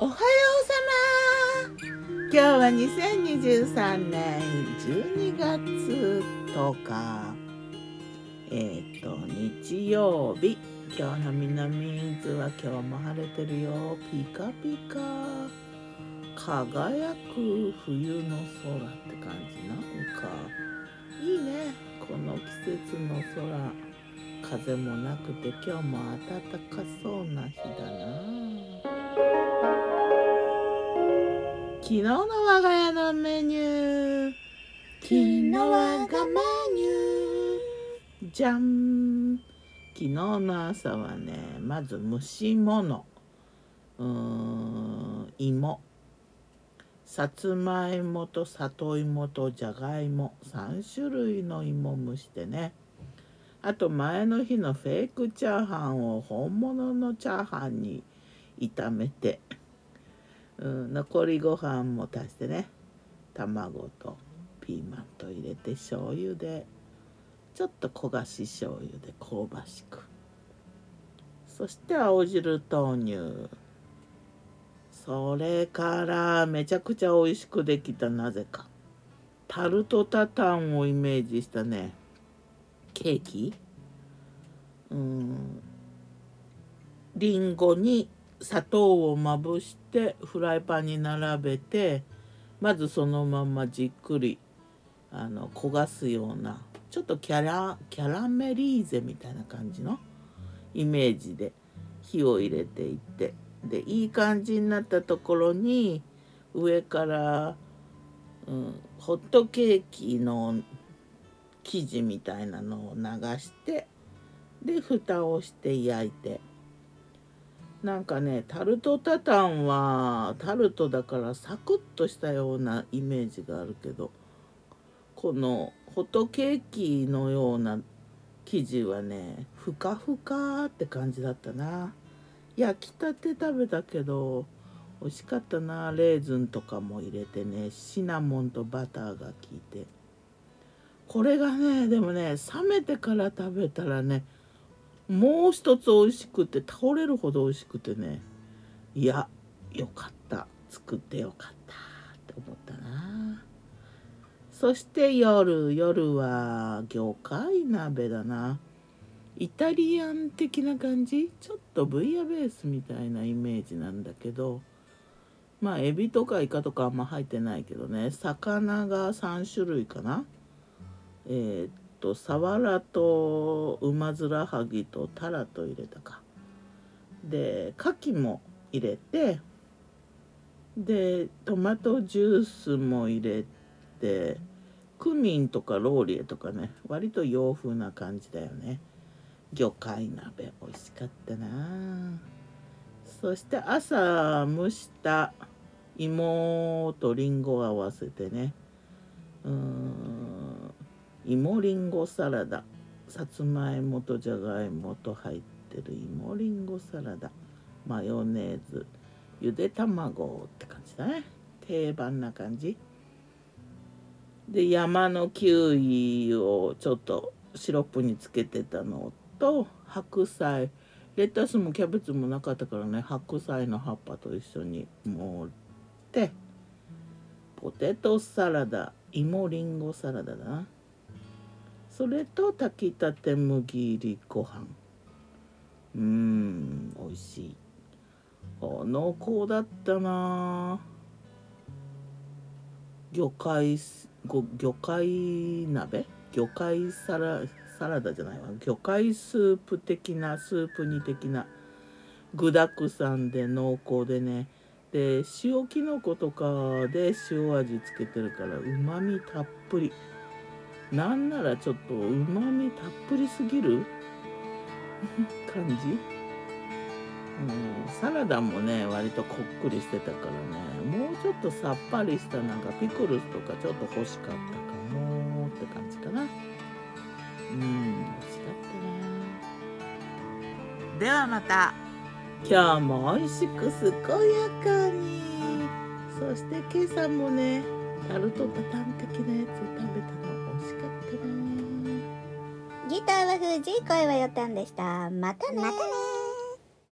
おはようさま。今日は2023年12月10日。えっ、と日曜日。今日の南伊豆は今日も晴れてるよ。ピカピカ。輝く冬の空って感じなんか。いいね。この季節の空。風もなくて今日も暖かそうな日だな。昨日の我が家のメニュー。昨日我がメニュー。じゃん昨日の朝はねまず蒸し物。うーん芋。さつまいもと里芋とじゃがいも。3種類の芋蒸してね。あと前の日のフェイクチャーハンを本物のチャーハンに炒めて。うん、残りご飯も足してね。卵とピーマンと入れて醤油でちょっと焦がし醤油で香ばしく。そして青汁豆乳。それからめちゃくちゃ美味しくできたなぜか。タルトタタンをイメージしたね。ケーキ。うん。りんごに砂糖をまぶしてフライパンに並べてまずそのままじっくりあの焦がすようなちょっとキャラキャラメリーゼみたいな感じのイメージで火を入れていってでいい感じになったところに上から、うん、ホットケーキの生地みたいなのを流してで蓋をして焼いて。なんかねタルトタタンはタルトだからサクッとしたようなイメージがあるけどこのホットケーキのような生地はねふかふかって感じだったな。焼きたて食べたけど美味しかったな。レーズンとかも入れてねシナモンとバターが効いて。これがねでもね冷めてから食べたらねもう一つ美味しくて倒れるほど美味しくてね。いやよかった。作ってよかったって思ったな。そして夜夜は魚介鍋だな。イタリアン的な感じ？ちょっとブイヤベースみたいなイメージなんだけど。まあエビとかイカとかあんま入ってないけどね。魚が3種類かな。えー、とサワラとウマヅラハギとタラと入れたか。で牡蠣も入れてでトマトジュースも入れてクミンとかローリエとかね割と洋風な感じだよね。魚介鍋美味しかったな。そして朝蒸した芋とりんごを合わせてね。うん。芋りんごサラダ。さつまいもとじゃがいもと入ってる芋りんごサラダ。マヨネーズ。ゆで卵って感じだね。定番な感じ。で山のキウイをちょっとシロップにつけてたのと白菜。レタスもキャベツもなかったからね。白菜の葉っぱと一緒に盛って。ポテトサラダ。芋りんごサラダだな。それと炊きたて麦入りご飯。うん美味しい。濃厚だったな。魚介魚介鍋？魚介サラサラダじゃないわ。魚介スープ的なスープ煮的な。具だくさんで濃厚でね。で塩きのことかで塩味つけてるからうまみたっぷり。なんならちょっとうまみたっぷりすぎる？感じ、うん、サラダもね割とこっくりしてたからね。もうちょっとさっぱりしたなんかピクルスとかちょっと欲しかったかもって感じかな。うん美味しかったなではまた。今日も美味しく健やかに。そして今朝もねタルトタタン的なやつ食べたギターは藤井声はよたんでした。またねまたね